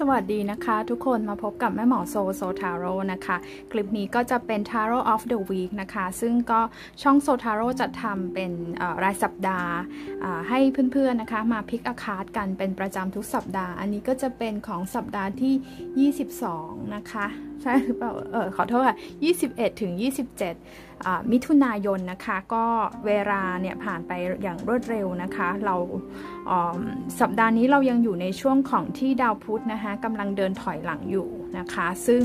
สวัสดีนะคะทุกคนมาพบกับแม่หมอโซ So Tarot นะคะ คลิปนี้ก็จะเป็น Tarot of the Week นะคะ ซึ่งก็ช่อง So Tarot จะทำเป็นรายสัปดาห์ให้เพื่อนๆนะคะ มา pick a card กันเป็นประจำทุกสัปดาห์ อันนี้ก็จะเป็นของสัปดาห์ที่ 22 นะคะใช่หรือเปล่า เออขอโทษค่ะ 21 ถึง 27 มิถุนายนนะคะ ก็เวลาเนี่ยผ่านไปอย่างรวดเร็วนะคะ เราสัปดาห์นี้เรายังอยู่ในช่วงของที่ดาวพุธนะคะกำลังเดินถอยหลังอยู่นะคะ ซึ่ง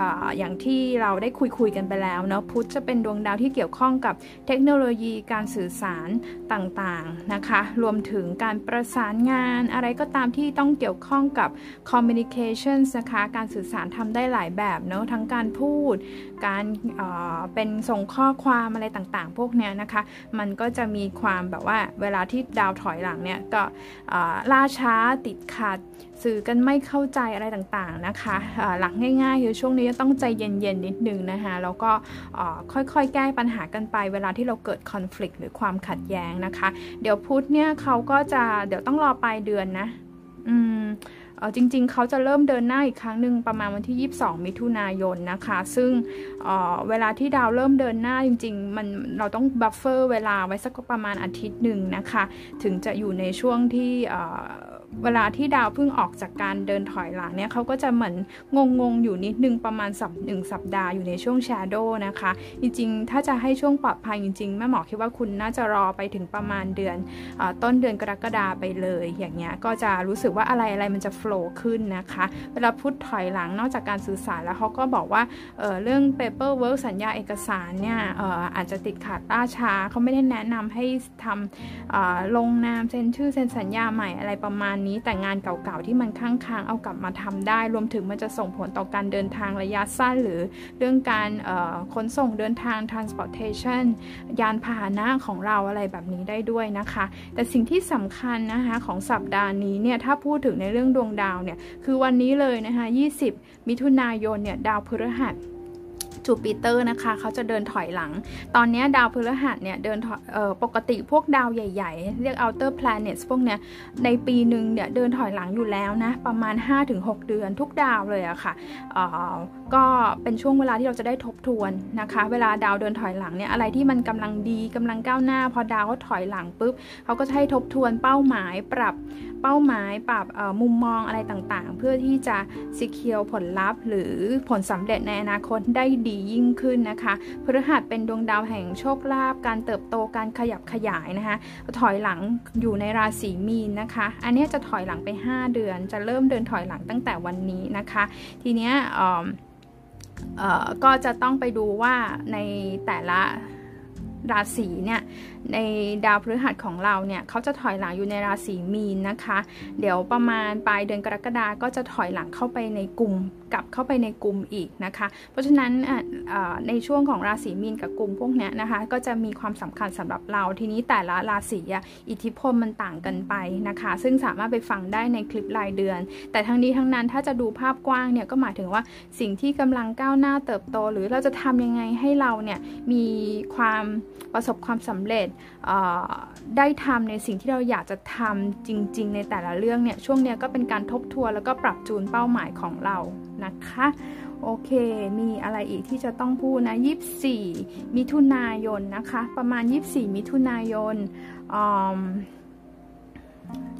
ออย่างที่เราได้คุยคุยกันไปแล้วเนาะพุธจะเป็นดวงดาวที่เกี่ยวข้องกับเทคโนโลยีการสื่อสารต่างๆนะคะ รวมถึงการประสานงานอะไรก็ตามที่ต้องเกี่ยวข้องกับ communications นะคะการสื่อสารทำได้หลายแบบเนาะทั้งการพูด การเป็นส่งข้อความอะไรต่างๆ พวกเนี้ยนะคะ มันก็จะมีความแบบว่าเวลาที่ดาวถอยหลังเนี่ยก็ล่าช้าติดขัด สื่อกันไม่เข้าใจอะไรต่างๆนะคะหลักง่ายๆคือช่วงนี้ต้องใจเย็นๆนิดนึงนะคะแล้วก็ค่อยๆ แก้ปัญหากันไป เวลาที่เราเกิดคอน FLICT หรือความขัดแย้งนะคะ เดี๋ยวพุธเนี่ยเขาก็จะเดี๋ยวต้องรอปลายเดือนนะ อืมจริงๆ เขาจะเริ่มเดินหน้าอีกครั้งหนึ่งประมาณวันที่ 22 มิถุนายนนะคะ ซึ่งเเวลาที่ดาวเริ่มเดินหน้าจริงๆ มันเราต้อง buffer เวลาไว้สักประมาณอาทิตย์หนึ่งนะคะ ถึงจะอยู่ในช่วงที่ เวลาที่ดาวเพิ่งออกจากการเดินถอยหลังเนี่ยเขาก็จะเหมือนงงๆอยู่นิดนึงประมาณสัปหนึ่งสัปดาห์อยู่ในช่วง shadow นะคะ จริงๆ ถ้าจะให้ช่วงปลอดภัยจริงๆแม่หมอคิดว่าคุณน่าจะรอไปถึงประมาณเดือนอต้นเดือนกรกฎาไปเลย อย่างเงี้ยก็จะรู้สึกว่าอะไรอะไรมันจะ flow ขึ้นนะคะ เวลาพุทถอยหลังนอกจากการสื่อสารแล้วเขาก็บอกว่าเเรื่อง paperwork สัญญาเอกสารเนี่ยอออาจจะติดขัดล่าช้าเขาไม่ได้แนะนำให้ทำลงนามเซ็นชื่อเซ็นสัญญาใหม่อะไรประมาณนี้แต่งานเก่าๆที่มันค้างๆเอากลับมาทำได้ รวมถึงมันจะส่งผลต่อการเดินทางระยะสั้น หรือเรื่องการขนส่งเดินทาง transportation ยานพาหนะของเราอะไรแบบนี้ได้ด้วยนะคะ แต่สิ่งที่สำคัญนะคะของสัปดาห์นี้เนี่ยถ้าพูดถึงในเรื่องดวงดาวเนี่ยคือวันนี้เลยนะคะ 20 มิถุนายนเนี่ยดาวพฤหัส จูปิเตอร์นะคะ เขาจะเดินถอยหลัง ตอนนี้ดาวพฤหัสเนี่ยเดินปกติพวกดาวใหญ่ๆ เรียก outer planets พวกเนี้ยในปีหนึ่งเนี่ยเดินถอยหลังอยู่แล้วนะ ประมาณ 5-6 เดือนทุกดาวเลยอะค่ะก็เป็นช่วงเวลาที่เราจะได้ทบทวนนะคะ เวลาดาวเดินถอยหลังเนี่ยอะไรที่มันกำลังดีกำลังก้าวหน้า พอดาวเขาถอยหลังปุ๊บเขาก็จะให้ทบทวนเป้าหมายปรับ เป้าหมายปรับมุมมองอะไรต่างๆ เพื่อที่จะ secure ผลลัพธ์หรือผลสำเร็จในอนาคตได้ดียิ่งขึ้นนะคะพฤหัสเป็นดวงดาวแห่งโชคลาภการเติบโตการขยับขยายนะคะถอยหลังอยู่ในราศีมีนนะคะ อันนี้จะถอยหลังไป 5 เดือน จะเริ่มเดินถอยหลังตั้งแต่วันนี้นะคะ ทีเนี้ยก็จะต้องไปดูว่าในแต่ละราศีเนี่ย ในดาวพฤหัสของเราเนี่ยเขาจะถอยหลังอยู่ในราศีมีนนะคะ เดี๋ยวประมาณปลายเดือนกรกฎาก็จะถอยหลังเข้าไปในกลุ่มกลับเข้าไปในกลุ่มอีกนะคะ เพราะฉะนั้นในช่วงของราศีมีนกับกลุ่มพวกนี้นะคะ ก็จะมีความสำคัญสำหรับเราทีนี้แต่ละราศีอิทธิพลมันต่างกันไปนะคะ ซึ่งสามารถไปฟังได้ในคลิปรายเดือน แต่ทั้งนี้ทั้งนั้นถ้าจะดูภาพกว้างเนี่ยก็หมายถึงว่าสิ่งที่กำลังก้าวหน้าเติบโต หรือเราจะทำยังไงให้เราเนี่ยมีความประสบความสำเร็จได้ทำในสิ่งที่เราอยากจะทำจริง ๆ ในแต่ละเรื่องเนี่ยช่วงเนี้ยก็เป็นการทบทวนแล้วก็ปรับจูนเป้าหมายของเรานะคะโอเค มีอะไรอีกที่จะต้องพูดนะ 24 มิถุนายนนะคะ ประมาณ 24 มิถุนายน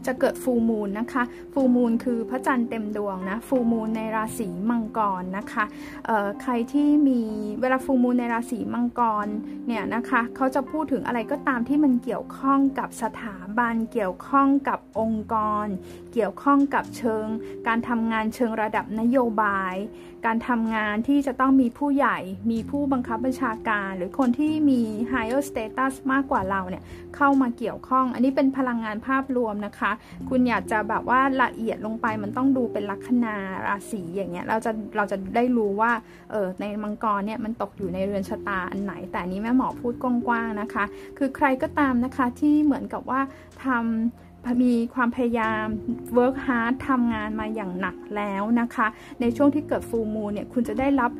จะเกิดฟูมูลนะคะฟูมูลคือพระจันทร์เต็มดวงนะฟูมูลในราศีมังกรนะคะใครที่มีเวลาฟูมูลในราศีมังกรเนี่ยนะคะเขาจะพูดถึงอะไรก็ตามที่มันเกี่ยวข้องกับสถาบัน เกี่ยวข้องกับองค์กร เกี่ยวข้องกับเชิง การทำงานเชิงระดับนโยบาย การทำงานที่จะต้องมีผู้ใหญ่ มีผู้บังคับบัญชาการ หรือคนที่มี higher status มากกว่าเราเนี่ยเข้ามาเกี่ยวข้อง อันนี้เป็นพลังงานภาพรวมนะคะ คุณอยากจะแบบว่าละเอียดลงไปมันต้องดูเป็นลัคนาราศีอย่างเงี้ยเราจะเราจะได้รู้ว่าเออในมังกรเนี่ยมันตกอยู่ในเรือนชะตาอันไหน แต่นี้แม่หมอพูดกว้างๆนะคะ คือใครก็ตามนะคะที่เหมือนกับว่าทำ มีความพยายาม work hard ทำงานมาอย่างหนักแล้วนะคะ ในช่วงที่เกิดฟูมูเนี่ยคุณจะได้รับ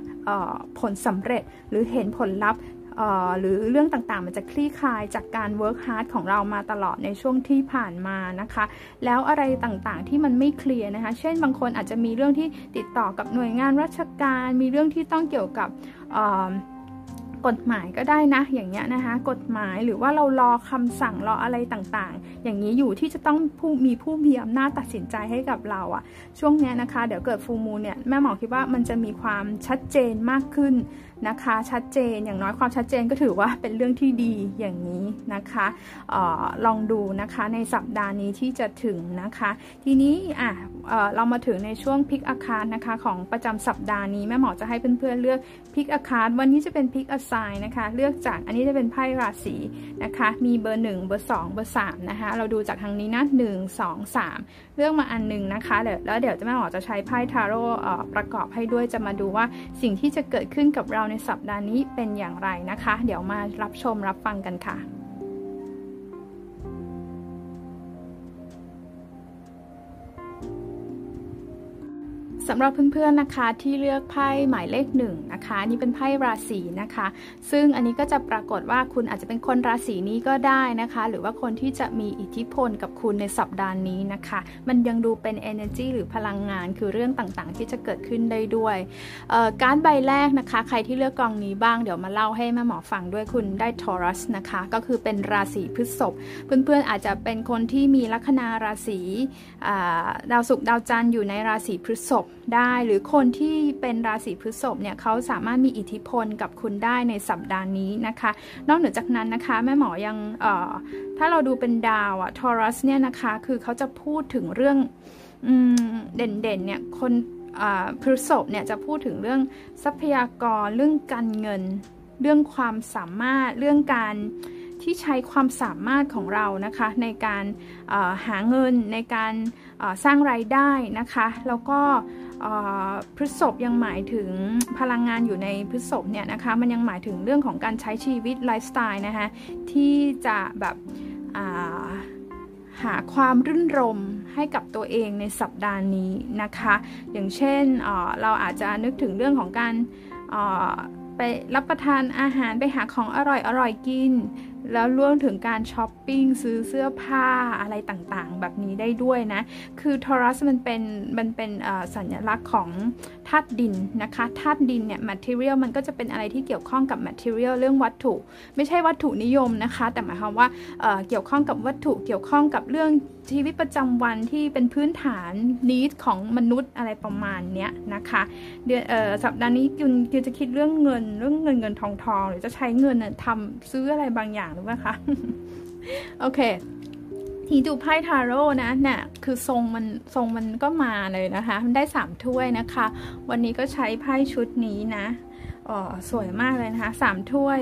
ผลสำเร็จหรือเห็นผลลัพธ์หรือเรื่องต่างๆ มันจะคลี่คลายจากการ work hard ของเรามาตลอดในช่วงที่ผ่านมานะคะ แล้วอะไรต่างๆที่มันไม่เคลียร์นะคะ เช่นบางคนอาจจะมีเรื่องที่ติดต่อกับหน่วยงานราชการ มีเรื่องที่ต้องเกี่ยวกับ กฎหมายก็ได้นะ อย่างเงี้ยนะคะ กฎหมายหรือว่าเรารอคำสั่งรออะไรต่างๆ อย่างนี้อยู่ที่จะต้องผู้มีผู้มีอำนาจตัดสินใจให้กับเราอะช่วงเนี้ยนะคะ เดี๋ยวเกิดฟูมูเนี่ยแม่หมอคิดว่ามันจะมีความชัดเจนมากขึ้นนะคะ ชัดเจนอย่างน้อยความชัดเจนก็ถือว่าเป็นเรื่องที่ดีอย่างนี้นะคะออลองดูนะคะในสัปดาห์นี้ที่จะถึงนะคะ ทีนี้อะเเรามาถึงในช่วงพิกอาคารนะคะ ของประจำสัปดาห์นี้แม่หมอจะให้เพื่อนๆเลือกพิกอาคารวันนี้จะเป็นพิกอาไซน์นะคะ เลือกจากอันนี้จะเป็นไพ่ราศีนะคะ มีเบอร์1เบอร์2เบอร์3นะคะ เราดูจากทางนี้นะ1 2 3เลือกมาอันหนึ่งนะคะเดี๋ยวแล้วเดี๋ยวจะแม่หมอจะใช้ไพ่ทาโร่ประกอบให้ด้วยจะมาดูว่าสิ่งที่จะเกิดขึ้นกับเราในสัปดาห์นี้เป็นอย่างไรนะคะ เดี๋ยวมารับชมรับฟังกันค่ะ สำหรับเพื่อนๆนะคะที่เลือกไพ่หมายเลขหนึ่งนะคะนี่เป็นไพ่ราศีนะคะ ซึ่งอันนี้ก็จะปรากฏว่าคุณอาจจะเป็นคนราศีนี้ก็ได้นะคะ หรือว่าคนที่จะมีอิทธิพลกับคุณในสัปดาห์นี้นะคะ มันยังดูเป็น energy หรือพลังงานคือเรื่องต่างๆ ที่จะเกิดขึ้นได้ด้วยการใบแรกนะคะ ใครที่เลือกกองนี้บ้างเดี๋ยวมาเล่าให้แม่หมอฟังด้วยคุณได้ทอรัสนะคะ ก็คือเป็นราศีพฤษภเพื่อนๆอาจจะเป็นคนที่มีลัคนาราศีดาวศุกร์ดาวจันทร์อยู่ในราศีพฤษภ ได้ หรือคนที่เป็นราศีพฤษภเนี่ยเขาสามารถมีอิทธิพลกับคุณได้ในสัปดาห์นี้นะคะ นอกเหนือจากนั้นนะคะ แม่หมอยังถ้าเราดูเป็นดาวอะทอรัสเนี่ยนะคะคือเขาจะพูดถึงเรื่องเด่นๆเนี่ยคนพฤษภเนี่ยจะพูดถึงเรื่องทรัพยากรเรื่องการเงิน เรื่องความสามารถเรื่องการ ที่ใช้ความสามารถของเรานะคะในการหาเงินในการสร้างรายได้นะคะแล้วก็พฤษภยังหมายถึงพลังงานอยู่ในพฤษภเนี่ยนะคะมันยังหมายถึงเรื่องของการใช้ชีวิตไลฟ์สไตล์นะคะที่จะแบบหาความรื่นรมให้กับตัวเองในสัปดาห์นี้นะคะ อย่างเช่นเราอาจจะนึกถึงเรื่องของการไปรับประทานอาหารไปหาของอร่อยอร่อยกิน แล้วรวมถึงการช้อปปิ้งซื้อเสื้อผ้าอะไรต่างๆ แบบนี้ได้ด้วยนะ คือทอรัสมันเป็นมันเป็นสัญลักษณ์ของ ธาตุดินนะคะธาตุดินเนี่ย material มันก็จะเป็นอะไรที่เกี่ยวข้องกับ material เรื่องวัตถุ ไม่ใช่วัตถุนิยมนะคะ แต่หมายความว่าเเกี่ยวข้องกับวัตถุเกี่ยวข้องกับเรื่องชีวิตประจำวันที่เป็นพื้นฐานนิดของมนุษย์อะไรประมาณเนี้ยนะคะเดือนสัปดาห์นี้คุณคุณจะคิดเรื่องเงินเรื่องเงินเงินทองทองหรือจะใช้เงินทำซื้ออะไรบางอย่างหรือเปล่าคะโอเค ทีดูไพ่ทาโร่นะเนี่ยคือทรงมันทรงมันก็มาเลยนะคะ มันได้สามถ้วยนะคะ วันนี้ก็ใช้ไพ่ชุดนี้นะอ๋อสวยมากเลยนะคะสามถ้วย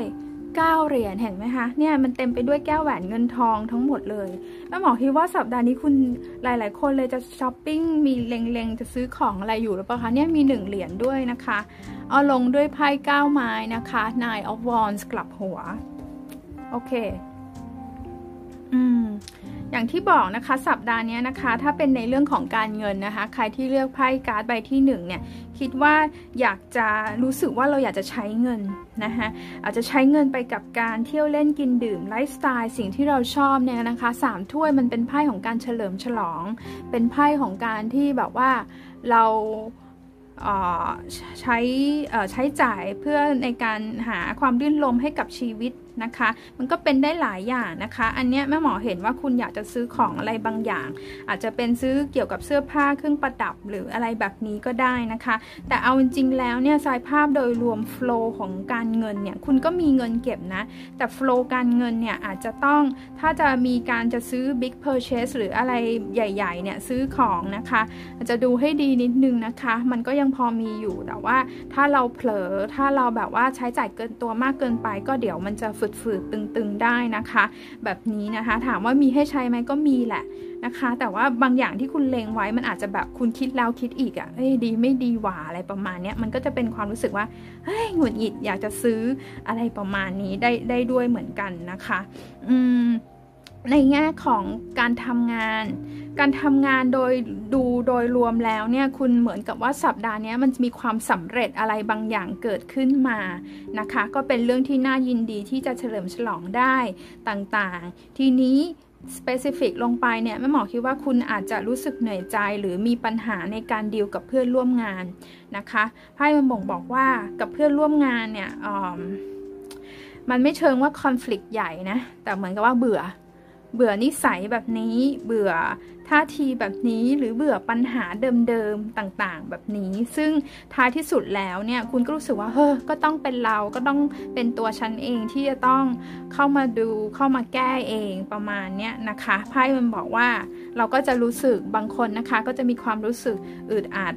เก้าเหรียญเห็นไหมคะเนี่ยมันเต็มไปด้วยแก้วแหวนเงินทองทั้งหมดเลยแม่หมอคิดว่าสัปดาห์นี้คุณหลาย ๆ คนเลยจะช้อปปิ้งมีเล็งๆ จะซื้อของอะไรอยู่หรือเปล่าคะเนี่ยมีหนึ่งเหรียญด้วยนะคะ เอาลงด้วยไพ่เก้าไม้นะคะ Nine of Wands กลับหัวโอเค อืม อย่างที่บอกนะคะสัปดาห์นี้นะคะ ถ้าเป็นในเรื่องของการเงินนะคะ ใครที่เลือกไพ่การ์ดใบที่1เนี่ยคิดว่าอยากจะรู้สึกว่าเราอยากจะใช้เงินนะคะอาจจะใช้เงินไปกับการเที่ยวเล่นกินดื่มไลฟ์สไตล์สิ่งที่เราชอบเนี่ยนะคะสามถ้วยมันเป็นไพ่ของการเฉลิมฉลอง เป็นไพ่ของการที่แบบว่าเราใช้ใช้จ่ายเพื่อในการหาความรื่นรมให้กับชีวิต นะคะ มันก็เป็นได้หลายอย่างนะคะ อันนี้แม่หมอเห็นว่าคุณอยากจะซื้อของอะไรบางอย่าง อาจจะเป็นซื้อเกี่ยวกับเสื้อผ้าเครื่องประดับหรืออะไรแบบนี้ก็ได้นะคะ แต่เอาจริงๆแล้วเนี่ยสายภาพโดยรวมโฟล์ของการเงินเนี่ยคุณก็มีเงินเก็บนะ แต่โฟล์การเงินเนี่ยอาจจะต้องถ้าจะมีการจะซื้อ big purchase หรืออะไรใหญ่ๆเนี่ยซื้อของนะคะอาจจะดูให้ดีนิดนึงนะคะ มันก็ยังพอมีอยู่แต่ว่าถ้าเราเผลอถ้าเราแบบว่าใช้จ่ายเกินตัวมากเกินไปก็เดี๋ยวมันจะฝืฝืดๆตึงๆได้นะคะ แบบนี้นะคะ ถามว่ามีให้ใช้ไหมก็มีแหละนะคะ แต่ว่าบางอย่างที่คุณเลงไว้มันอาจจะแบบคุณคิดแล้วคิดอีกอะ่ะเอ้ยดีไม่ดีหว่าอะไรประมาณนี้มันก็จะเป็นความรู้สึกว่าเฮ้ยหงุดหงิดอยากจะซื้ออะไรประมาณนี้ได้ได้ด้วยเหมือนกันนะคะ อืม ในแง่ของการทำงาน การทำงานโดยดูโดยรวมแล้วเนี่ยคุณเหมือนกับว่าสัปดาห์นี้มันจะมีความสำเร็จอะไรบางอย่างเกิดขึ้นมานะคะ ก็เป็นเรื่องที่น่ายินดีที่จะเฉลิมฉลองได้ต่างๆ ทีนี้ specific ลงไปเนี่ยแม่หมอคิดว่าคุณอาจจะรู้สึกเหนื่อยใจหรือมีปัญหาในการดีลกับเพื่อนร่วมงานนะคะไพ่มันบ่งบอกว่ากับเพื่อนร่วมงานเนี่ยมันไม่เชิงว่าคอน FLICT ใหญ่นะแต่เหมือนกับว่าเบื่อ เบื่อนิสัยแบบนี้ เบื่อท่าทีแบบนี้หรือเบื่อปัญหาเดิมๆต่างๆ แบบนี้ ซึ่งท้ายที่สุดแล้วเนี่ยคุณก็รู้สึกว่าเฮ้อก็ต้องเป็นเราก็ต้องเป็นตัวฉันเองที่จะต้องเข้ามาดูเข้ามาแก้เองประมาณเนี้ยนะคะไพ่มันบอกว่าเราก็จะรู้สึกบางคนนะคะ ก็จะมีความรู้สึกอึดอัด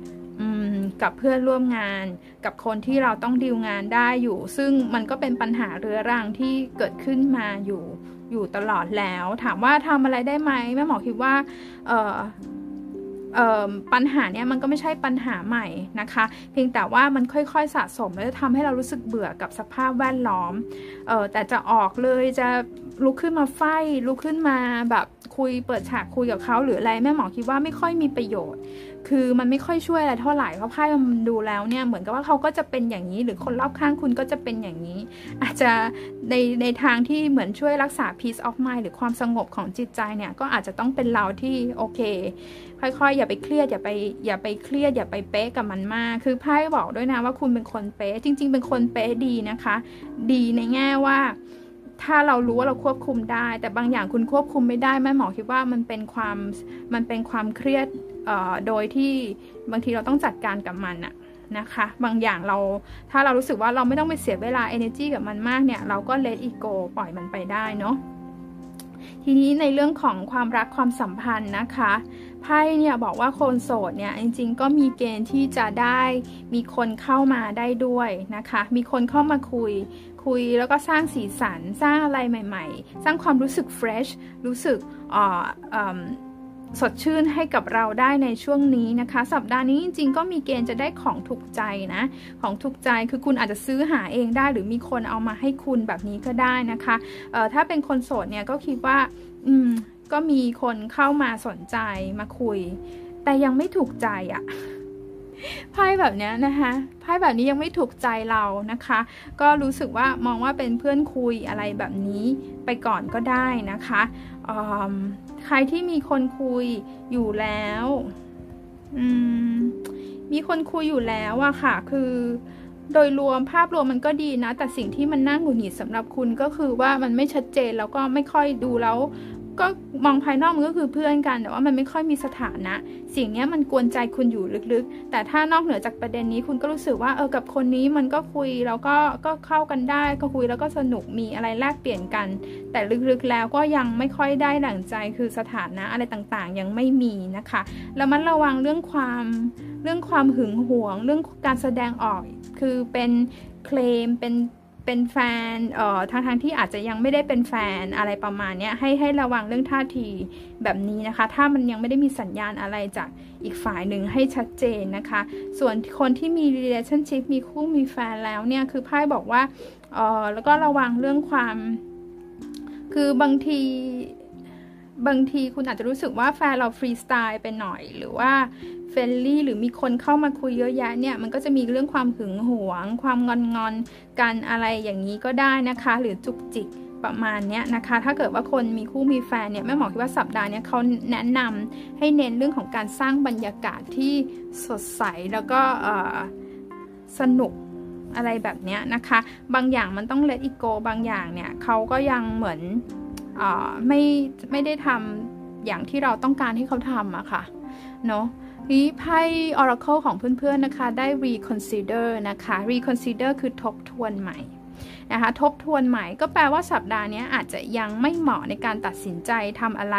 กับเพื่อนร่วมงานกับคนที่เราต้องดีลงานได้อยู่ ซึ่งมันก็เป็นปัญหาเรื้อรังที่เกิดขึ้นมาอยู่ อยู่ตลอดแล้ว ถามว่าทำอะไรได้ไหมแม่หมอคิดว่าปัญหาเนี่ยมันก็ไม่ใช่ปัญหาใหม่นะคะ เพียงแต่ว่ามันค่อยๆสะสมแล้วจะทำให้เรารู้สึกเบื่อกับสภาพแวดล้อมออแต่จะออกเลยจะ ลุกขึ้นมาไฟลุกขึ้นมาแบบคุยเปิดฉากคุยกับเขาหรืออะไรแม่หมอคิดว่าไม่ค่อยมีประโยชน์ คือมันไม่ค่อยช่วยอะไรเท่าไหร่เพราะไพ่มันดูแล้วเนี่ยเหมือนกับว่าเขาก็จะเป็นอย่างนี้ หรือคนรอบข้างคุณก็จะเป็นอย่างนี้ อาจจะในในทางที่เหมือนช่วยรักษา peace of mind หรือความสงบของจิตใจเนี่ยก็อาจจะต้องเป็นเราที่โอเค ค่อยๆ อย่าไปเครียดอย่าไปอย่าไปเครียดอย่าไปเป๊ะกับมันมาก คือไพ่บอกด้วยนะว่าคุณเป็นคนเป๊ะจริง ๆ เป็นคนเป๊ะดีนะคะ ดีในแง่ว่า ถ้าเรารู้ว่าเราควบคุมได้ แต่บางอย่างคุณควบคุมไม่ได้แม่หมอคิดว่ามันเป็นความมันเป็นความเครียดโดยที่บางทีเราต้องจัดการกับมันอะนะคะ บางอย่างเราถ้าเรารู้สึกว่าเราไม่ต้องไปเสียเวลา energy กับมันมากเนี่ย เราก็ let it go ปล่อยมันไปได้เนาะทีนี้ในเรื่องของความรักความสัมพันธ์นะคะไพ่เนี่ยบอกว่าคนโสดเนี่ยจริง ๆ ก็มีเกณฑ์ที่จะได้มีคนเข้ามาได้ด้วยนะคะ มีคนเข้ามาคุย คุยแล้วก็สร้างสีสันสร้างอะไรใหม่ ๆ สร้างความรู้สึก fresh รู้สึกสดชื่นให้กับเราได้ในช่วงนี้นะคะ สัปดาห์นี้จริงๆ ก็มีเกณฑ์จะได้ของถูกใจนะ ของถูกใจคือคุณอาจจะซื้อหาเองได้ หรือมีคนเอามาให้คุณแบบนี้ก็ได้นะคะถ้าเป็นคนโสดเนี่ยก็คิดว่าอืมก็มีคนเข้ามาสนใจมาคุย แต่ยังไม่ถูกใจอะ่ะ ไพ่แบบนี้นะคะไพ่แบบนี้ยังไม่ถูกใจเรานะคะ ก็รู้สึกว่ามองว่าเป็นเพื่อนคุยอะไรแบบนี้ไปก่อนก็ได้นะคะใครที่มีคนคุยอยู่แล้วมีคนคุยอยู่แล้วอะค่ะ คือโดยรวมภาพรวมมันก็ดีนะ แต่สิ่งที่มันน่าหงุดหงิดสำหรับคุณก็คือว่ามันไม่ชัดเจนแล้วก็ไม่ค่อยดูแล้วก็ มองภายนอกมันก็คือเพื่อนกัน แต่ว่ามันไม่ค่อยมีสถานะ สิ่งนี้มันกวนใจคุณอยู่ลึกๆ แต่ถ้านอกเหนือจากประเด็นนี้คุณก็รู้สึกว่าเออกับคนนี้มันก็คุยแล้วก็ก็เข้ากันได้ ก็คุยแล้วก็สนุกมีอะไรแลกเปลี่ยนกัน แต่ลึกๆแล้วก็ยังไม่ค่อยได้ดั่งใจคือสถานะอะไรต่างๆ ยังไม่มีนะคะแล้วมันระวังเรื่องความเรื่องความหึงหวง เรื่องการแสดงออกคือเป็นเคลมเป็น เป็นแฟนเอ่อทางทางที่อาจจะยังไม่ได้เป็นแฟนอะไรประมาณนี้ให้ให้ระวังเรื่องท่าทีแบบนี้นะคะ ถ้ามันยังไม่ได้มีสัญญาณอะไรจากอีกฝ่ายหนึ่งให้ชัดเจนนะคะ ส่วนคนที่มี relationship มีคู่มีแฟนแล้วเนี่ย คือไพ่บอกว่าเอ่อแล้วก็ระวังเรื่องความ คือบางทีบางทีคุณอาจจะรู้สึกว่าแฟนเราฟรีสไตล์ไปหน่อย หรือว่า friendly หรือมีคนเข้ามาคุยเยอะแยะเนี่ยมันก็จะมีเรื่องความหึงหวง ความงอนงอนกันอะไรอย่างนี้ก็ได้นะคะ หรือจุกจิกประมาณนี้นะคะ ถ้าเกิดว่าคนมีคู่มีแฟนเนี่ยแม่หมอคิดว่าสัปดาห์นี้เขาแนะนำให้เน้นเรื่องของการสร้างบรรยากาศที่สดใสแล้วก็สนุกอะไรแบบนี้นะคะ บางอย่างมันต้อง let it go บางอย่างเนี่ยเขาก็ยังเหมือนอไม่ไม่ได้ทำอย่างที่เราต้องการให้เขาทำอะค่ะเนาะ นี้ไพ่ Oracle ของเพื่อนๆนะคะ ได้ reconsider นะคะ reconsider คือทบทวนใหม่นะคะทบทวนใหม่ก็แปลว่าสัปดาห์นี้อาจจะยังไม่เหมาะในการตัดสินใจทำอะไร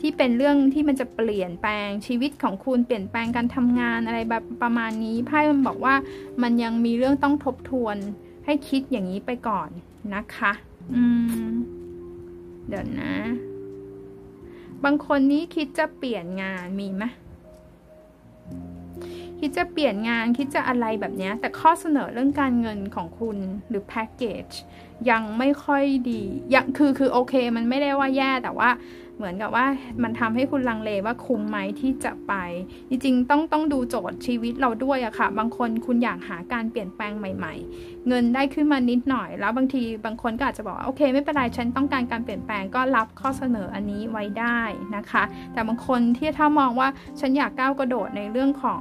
ที่เป็นเรื่องที่มันจะเปลี่ยนแปลงชีวิตของคุณเปลี่ยนแปลงการทำงานอะไรแบบประมาณนี้ไพ่มันบอกว่ามันยังมีเรื่องต้องทบทวนให้คิดอย่างนี้ไปก่อนนะคะ อืม เดี๋ยวนะ บางคนนี้คิดจะเปลี่ยนงานมีไหม คิดจะเปลี่ยนงานคิดจะอะไรแบบนี้ แต่ข้อเสนอเรื่องการเงินของคุณหรือแพ็กเกจยังไม่ค่อยดียังคือคือโอเค มันไม่ได้ว่าแย่แต่ว่า เหมือนกับว่ามันทำให้คุณลังเลว่าคุ้มไหมที่จะไป จริงๆ ต้องต้องดูโจทย์ชีวิตเราด้วยอะค่ะ บางคนคุณอยากหาการเปลี่ยนแปลงใหม่ ๆ เงินได้ขึ้นมานิดหน่อย แล้วบางทีบางคนก็อาจจะบอกว่าโอเคไม่เป็นไรฉันต้องการการเปลี่ยนแปลงก็รับข้อเสนออันนี้ไว้ได้นะคะ แต่บางคนที่ถ้ามองว่าฉันอยากก้าวกระโดดในเรื่องของ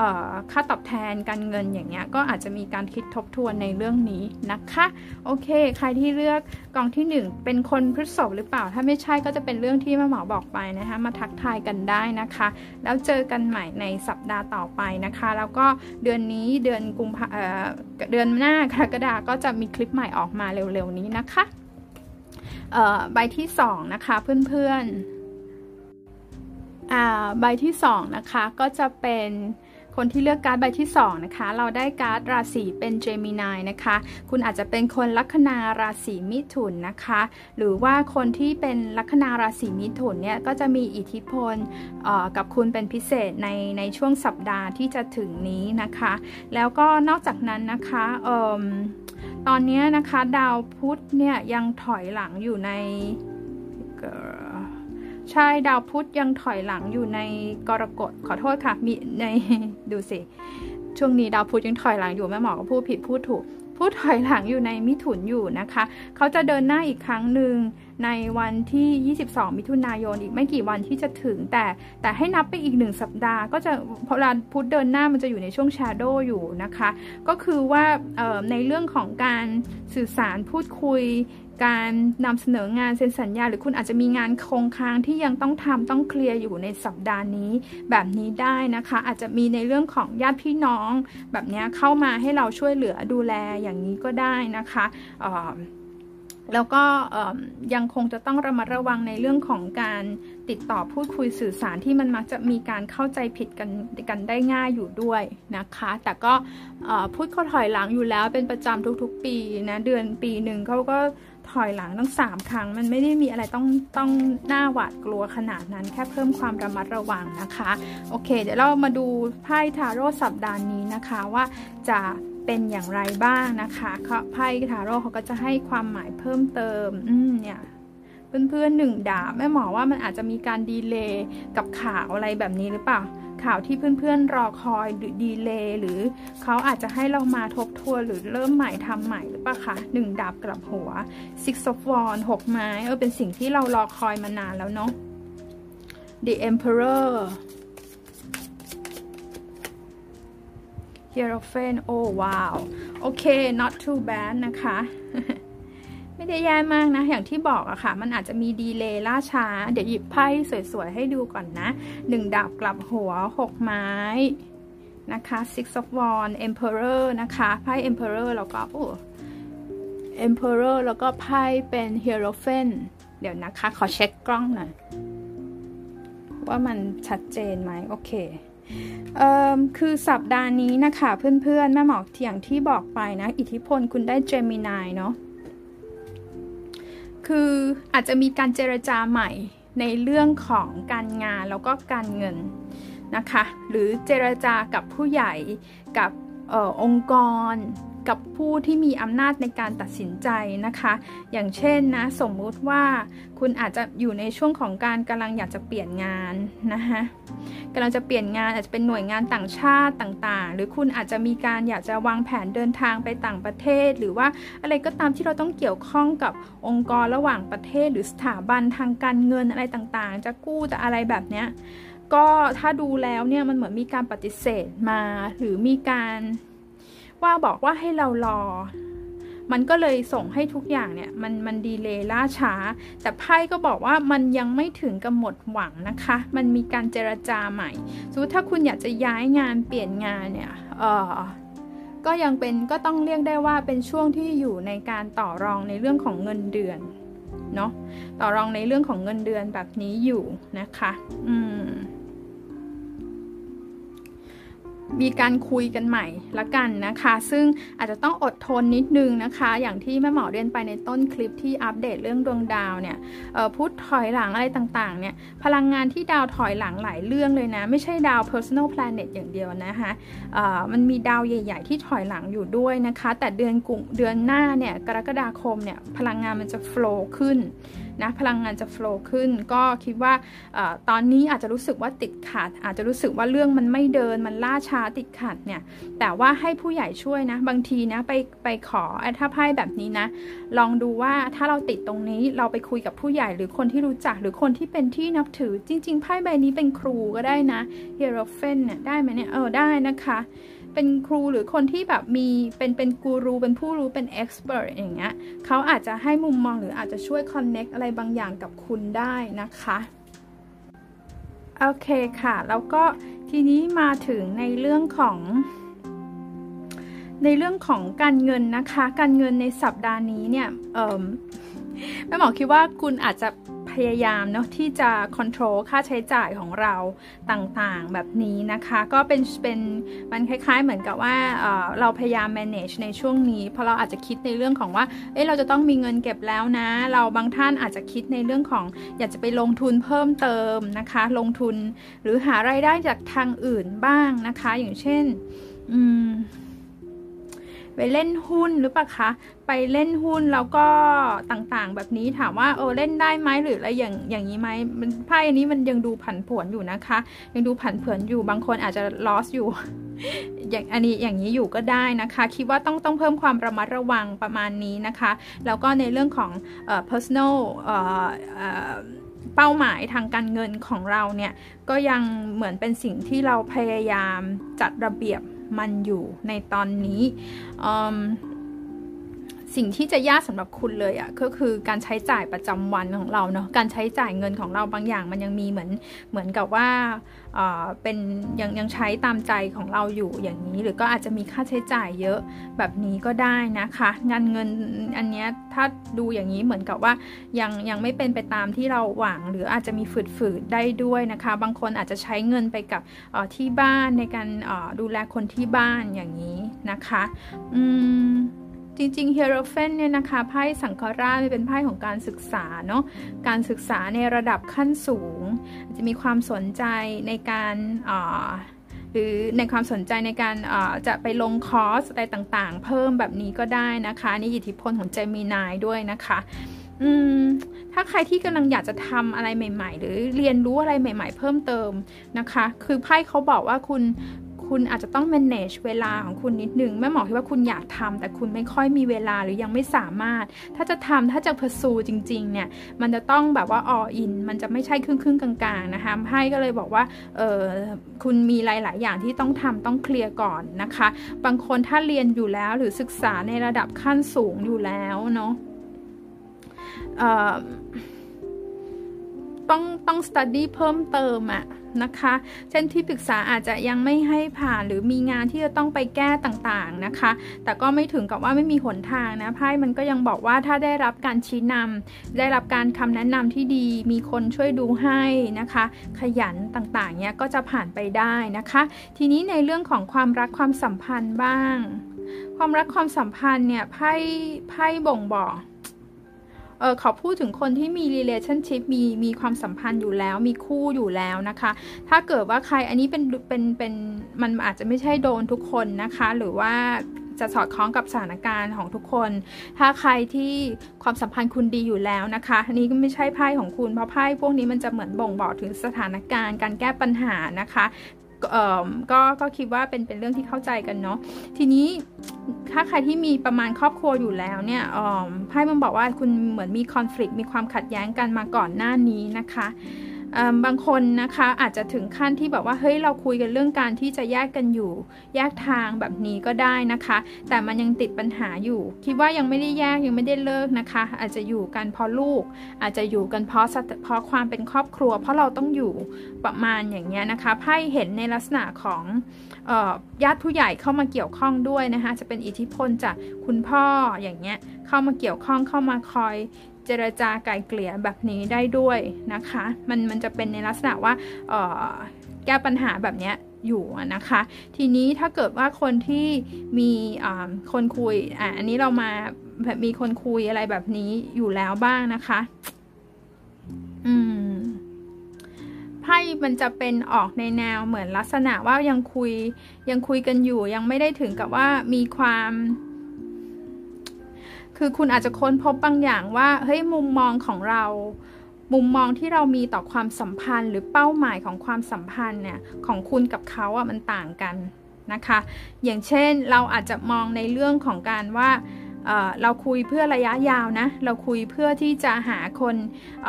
ออค่าตอบแทนการเงินอย่างเงี้ยก็อาจจะมีการคิดทบทวนในเรื่องนี้นะคะโอเค ใครที่เลือกกองที่ 1 เป็นคนพฤษภหรือเปล่าถ้าไม่ใช่ก็จะเป็นเรื่องที่แม่หมอบอกไปนะคะ มาทักทายกันได้นะคะ แล้วเจอกันใหม่ในสัปดาห์ต่อไปนะคะ แล้วก็เดือนนี้เดือนกุมภาเดือนหน้ากรกฎาก็จะมีคลิปใหม่ออกมาเร็วๆนี้นะคะใบที่ 2 นะคะเพื่อนๆใบที่ 2 นะคะก็จะเป็น คนที่เลือกการ์ดใบที่2นะคะ เราได้การ์ดราศีเป็นเจมินายนะคะ คุณอาจจะเป็นคนลัคนาราศีมิถุนนะคะ หรือว่าคนที่เป็นลัคนาราศีมิถุนเนี่ยก็จะมีอิทธิพลกับคุณเป็นพิเศษในในช่วงสัปดาห์ที่จะถึงนี้นะคะ แล้วก็นอกจากนั้นนะคะตอนนี้นะคะดาวพุธเนี่ยยังถอยหลังอยู่ใน ใช่ดาวพุธยังถอยหลังอยู่ในกรกฎขอโทษค่ะ มีในดูสิ ช่วงนี้ดาวพุธยังถอยหลังอยู่แม่หมอก็พูดผิดพูดถูกพูดถอยหลังอยู่ในมิถุนอยู่นะคะ เขาจะเดินหน้าอีกครั้งหนึ่งในวันที่ 22 มิถุนายนอีกไม่กี่วันที่จะถึง แต่แต่ให้นับไปอีกหนึ่งสัปดาห์ ก็จะพอราพุธเดินหน้ามันจะอยู่ในช่วงชาโดอยู่นะคะ ก็คือว่าในเรื่องของการสื่อสารพูดคุย การนำเสนองานเซ็นสัญญา หรือคุณอาจจะมีงานคงค้างที่ยังต้องทำต้องเคลียร์อยู่ในสัปดาห์นี้ แบบนี้ได้นะคะ อาจจะมีในเรื่องของญาติพี่น้อง แบบนี้เข้ามาให้เราช่วยเหลือดูแลอย่างนี้ก็ได้นะคะแล้วก็ยังคงจะต้องระมัดระวังในเรื่องของการติดต่อพูดคุยสื่อสารที่มันมักจะมีการเข้าใจผิดกันกันได้ง่ายอยู่ด้วยนะคะ แต่ก็พูดเขาถอยหลังอยู่แล้วเป็นประจำทุกๆปีนะเดือนปีหนึ่งเขาก็ ถอยหลังตั้งสามครั้ง มันไม่ได้มีอะไรต้องต้องหน้าหวาดกลัวขนาดนั้น แค่เพิ่มความระมัดระวังนะคะ โอเค เดี๋ยวเรามาดูไพ่ทาโร่สัปดาห์นี้นะคะว่าจะเป็นอย่างไรบ้างนะคะไพ่ทาโร่เขาก็จะให้ความหมายเพิ่มเติม อืมเนี่ยเพื่อนๆหนึ่งดาบแม่หมอว่ามันอาจจะมีการดีเลย์กับข่าวอะไรแบบนี้หรือเปล่า ข่าวที่เพื่อนๆรอคอยหรือดีเลย์หรือเขาอาจจะให้เรามาทบทวนหรือเริ่มใหม่ทำใหม่หรือเปล่าคะหนึ่งดาบกลับหัว six of wands หกไม้เออเป็นสิ่งที่เรารอคอยมานานแล้วเนาะ the emperor hierophant โอ้ว้าวโอเค not too bad นะคะ ไม่ได้แย่มากนะ อย่างที่บอกอะค่ะ มันอาจจะมีดีเลย์ล่าช้า เดี๋ยวหยิบไพ่สวยๆ ให้ดูก่อนนะหนึ่งดาบกลับหัวหกไม้นะคะ six of wands emperor นะคะไพ่ emperor แล้วก็โอ้ emperor แล้วก็ไพ่เป็น hierophant เดี๋ยวนะคะ ขอเช็คกล้องหน่อยว่ามันชัดเจนไหมโอเคเอ่อคือสัปดาห์นี้นะคะ เพื่อนๆ แม่หมอกอย่างที่บอกไปนะ อิทธิพลคุณได้เจมินายเนาะ คืออาจจะมีการเจรจาใหม่ในเรื่องของการงานแล้วก็การเงินนะคะ หรือเจรจากับผู้ใหญ่กับออองค์กร กับผู้ที่มีอำนาจในการตัดสินใจนะคะ อย่างเช่นนะสมมุติว่าคุณอาจจะอยู่ในช่วงของการกำลังอยากจะเปลี่ยนงานนะคะกำลังจะเปลี่ยนงานอาจจะเป็นหน่วยงานต่างชาติต่างๆ หรือคุณอาจจะมีการอยากจะวางแผนเดินทางไปต่างประเทศ หรือว่าอะไรก็ตามที่เราต้องเกี่ยวข้องกับองค์กรระหว่างประเทศ หรือสถาบันทางการเงินอะไรต่างๆ จะกู้จะอะไรแบบเนี้ยก็ถ้าดูแล้วเนี่ยมันเหมือนมีการปฏิเสธมา หรือมีการ ว่าบอกว่าให้เรารอ มันก็เลยส่งให้ทุกอย่างเนี่ยมันมันดีเลยล่าช้า แต่ไพ่ก็บอกว่ามันยังไม่ถึงกับหมดหวังนะคะ มันมีการเจรจาใหม่สมมติถ้าคุณอยากจะย้ายงานเปลี่ยนงานเนี่ยเออก็ยังเป็นก็ต้องเรียกได้ว่าเป็นช่วงที่อยู่ในการต่อรองในเรื่องของเงินเดือนเนาะต่อรองในเรื่องของเงินเดือนแบบนี้อยู่นะคะ อืม มีการคุยกันใหม่ละกันนะคะ ซึ่งอาจจะต้องอดทนนิดนึงนะคะ อย่างที่แม่หมอเรียนไปในต้นคลิปที่อัปเดตเรื่องดวงดาวเนี่ยพูดถอยหลังอะไรต่างๆเนี่ยพลังงานที่ดาวถอยหลังหลายเรื่องเลยนะ ไม่ใช่ดาว personal planet อย่างเดียวนะคะมันมีดาวใหญ่ ๆ ที่ถอยหลังอยู่ด้วยนะคะ แต่เดือนกุเดือนหน้าเนี่ยกรกฎาคมเนี่ยพลังงานมันจะ flow ขึ้น นะพลังงานจะ flow ขึ้น ก็คิดว่าอตอนนี้อาจจะรู้สึกว่าติดขัด อาจจะรู้สึกว่าเรื่องมันไม่เดินมันล่าช้าติดขัดเนี่ยแต่ว่าให้ผู้ใหญ่ช่วยนะ บางทีนะไปไปขอถ้าไพ่แบบนี้นะ ลองดูว่าถ้าเราติดตรงนี้เราไปคุยกับผู้ใหญ่หรือคนที่รู้จักหรือคนที่เป็นที่นับถือจริงๆไพ่ใบนี้เป็นครูก็ได้นะเฮโรเฟนเนี่ยได้ไหมเนี่ยเออได้นะคะ เป็นครูหรือคนที่แบบมีเป็นเป็นกูรูเป็นผู้รู้เป็นเอ็กซ์เพรสอย่างเงี้ยเขาอาจจะให้มุมมองหรืออาจจะช่วยคอนเน็กอะไรบางอย่างกับคุณได้นะคะโอเคค่ะ แล้วก็ทีนี้มาถึงในเรื่องของ ในเรื่องของการเงินนะคะ การเงินในสัปดาห์นี้เนี่ยแม่หมอคิดว่าคุณอาจจะ ยายามเนาะที่จะควบคุมค่าใช้จ่ายของเราต่างๆ แบบนี้นะคะ ก็เป็นเป็นมันคล้าย ๆ เหมือนกับว่าเเราพยายาม manage ในช่วงนี้ เพราะเราอาจจะคิดในเรื่องของว่า เอ้เราจะต้องมีเงินเก็บแล้วนะ เราบางท่านอาจจะคิดในเรื่องของอยากจะไปลงทุนเพิ่มเติมนะคะ ลงทุนหรือหาไรายได้จากทางอื่นบ้างนะคะ อย่างเช่น อืม ไปเล่นหุ้นหรือเปล่าคะ ไปเล่นหุ้นแล้วก็ต่างๆ แบบนี้ถามว่าเออเล่นได้ไหมหรืออะไรอย่างอย่างนี้ไหมมันไพ่อันนี้มันยังดูผันผวนอยู่นะคะ ยังดูผันผวนอยู่บางคนอาจจะ loss อยู่อย่างอันนี้อย่างนี้อยู่ก็ได้นะคะ คิดว่าต้องต้องเพิ่มความระมัดระวังประมาณนี้นะคะ แล้วก็ในเรื่องของเอ่อ personal เอ่อเป้าหมายทางการเงินของเราเนี่ย ก็ยังเหมือนเป็นสิ่งที่เราพยายามจัดระเบียบ มันอยู่ในตอนนี้ สิ่งที่จะยากสำหรับคุณเลยอะ่ะก็คือการใช้จ่ายประจำวันของเราเนาะการใช้จ่ายเงินของเราบางอย่างมันยังมีเหมือนเหมือนกับว่าเป็นยังยังใช้ตามใจของเราอยู่อย่างนี้ หรือก็อาจจะมีค่าใช้จ่ายเยอะแบบนี้ก็ได้นะคะงานเงินอันเนี้ยถ้าดูอย่างนี้เหมือนกับว่ายังยังไม่เป็นไปตามที่เราหวัง หรืออาจจะมีฝืดๆได้ด้วยนะคะ บางคนอาจจะใช้เงินไปกับที่บ้านในการดูแลคนที่บ้านอย่างนี้นะคะ อืม จริงๆเฮโรเฟนเนี่ยนะคะไพ่สังฆราชเป็นไพ่ของการศึกษาเนาะการศึกษาในระดับขั้นสูง จะมีความสนใจในการหรือในความสนใจในการจะไปลงคอร์สอะไรต่างๆ เพิ่มแบบนี้ก็ได้นะคะ นี่อิทธิพลของเจมินายด้วยนะคะอืมถ้าใครที่กำลังอยากจะทำอะไรใหม่ ๆ หรือเรียนรู้อะไรใหม่ ๆ เพิ่มเติมนะคะ คือไพ่เขาบอกว่าคุณ คุณอาจจะต้อง manage เวลาของคุณนิดนึงแม่หมอคิดว่าคุณอยากทำแต่คุณไม่ค่อยมีเวลาหรือยังไม่สามารถ ถ้าจะทำถ้าจะพ u r s u จริงๆเนี่ยมันจะต้องแบบว่า all in มันจะไม่ใช่ครึ่งครึ่งกลางๆนะคะไพ่ก็เลยบอกว่าเออคุณมีหลาย ๆ อย่างที่ต้องทำต้องเคลียร์ก่อนนะคะ บางคนถ้าเรียนอยู่แล้วหรือศึกษาในระดับขั้นสูงอยู่แล้วเนาะ ต้องต้อง study เพิ่มเติมอะนะคะ เช่นที่ปรึกษาอาจจะยังไม่ให้ผ่านหรือมีงานที่จะต้องไปแก้ต่างๆนะคะ แต่ก็ไม่ถึงกับว่าไม่มีหนทางนะไพ่มันก็ยังบอกว่าถ้าได้รับการชี้นำได้รับการคำแนะนำที่ดี มีคนช่วยดูให้นะคะ ขยันต่างๆเนี้ยก็จะผ่านไปได้นะคะ ทีนี้ในเรื่องของความรักความสัมพันธ์บ้าง ความรักความสัมพันธ์เนี่ยไพ่ไพ่บ่งบอก เออขอพูดถึงคนที่มี relationship มีมีความสัมพันธ์อยู่แล้ว มีคู่อยู่แล้วนะคะ ถ้าเกิดว่าใครอันนี้เป็นเป็นเป็นมันอาจจะไม่ใช่โดนทุกคนนะคะ หรือว่าจะสอดคล้องกับสถานการณ์ของทุกคน ถ้าใครที่ความสัมพันธ์คุณดีอยู่แล้วนะคะอันนี้ก็ไม่ใช่ไพ่ของคุณ เพราะไพ่พวกนี้มันจะเหมือนบ่งบอกถึงสถานการณ์ การแก้ปัญหานะคะ ก็ก็คิดว่าเป็นเป็นเรื่องที่เข้าใจกันเนาะทีนี้ถ้าใครที่มีประมาณครอบครัวอยู่แล้วเนี่ยไพ่มันบอกว่าคุณเหมือนมีคอน FLICT มีความขัดแย้งกันมาก่อนหน้านี้นะคะ บางคนนะคะอาจจะถึงขั้นที่แบบว่าเฮ้ยเราคุยกันเรื่องการที่จะแยกกันอยู่แยกทางแบบนี้ก็ได้นะคะ แต่มันยังติดปัญหาอยู่ คิดว่ายังไม่ได้แยกยังไม่ได้เลิกนะคะ อาจจะอยู่กันเพราะลูก อาจจะอยู่กันเพราะเพราะความเป็นครอบครัว เพราะเราต้องอยู่ประมาณอย่างเงี้ยนะคะไพ่เห็นในลักษณะของญาติผู้ใหญ่เข้ามาเกี่ยวข้องด้วยนะคะจะเป็นอิทธิพลจากคุณพ่ออย่างเงี้ยเข้ามาเกี่ยวข้องเข้ามาคอย จรจาไกลเกลี่ยแบบนี้ได้ด้วยนะคะ มันมันจะเป็นในลักษณะว่าแก้ปัญหาแบบนี้อยู่นะคะ ทีนี้ถ้าเกิดว่าคนที่มีคนคุยอะอันนี้เรามาแบบมีคนคุยอะไรแบบนี้อยู่แล้วบ้างนะคะ อืมไพ่มันจะเป็นออกในแนวเหมือนลักษณะว่ายังคุยยังคุยกันอยู่ ยังไม่ได้ถึงกับว่ามีความ คือคุณอาจจะค้นพบบางอย่างว่าเฮ้ยมุมมองของเรา มุมมองที่เรามีต่อความสัมพันธ์ หรือเป้าหมายของความสัมพันธ์เนี่ยของคุณกับเขาอะมันต่างกันนะคะ อย่างเช่นเราอาจจะมองในเรื่องของการว่า เราคุยเพื่อระยะยาวนะ เราคุยเพื่อที่จะหาคนเ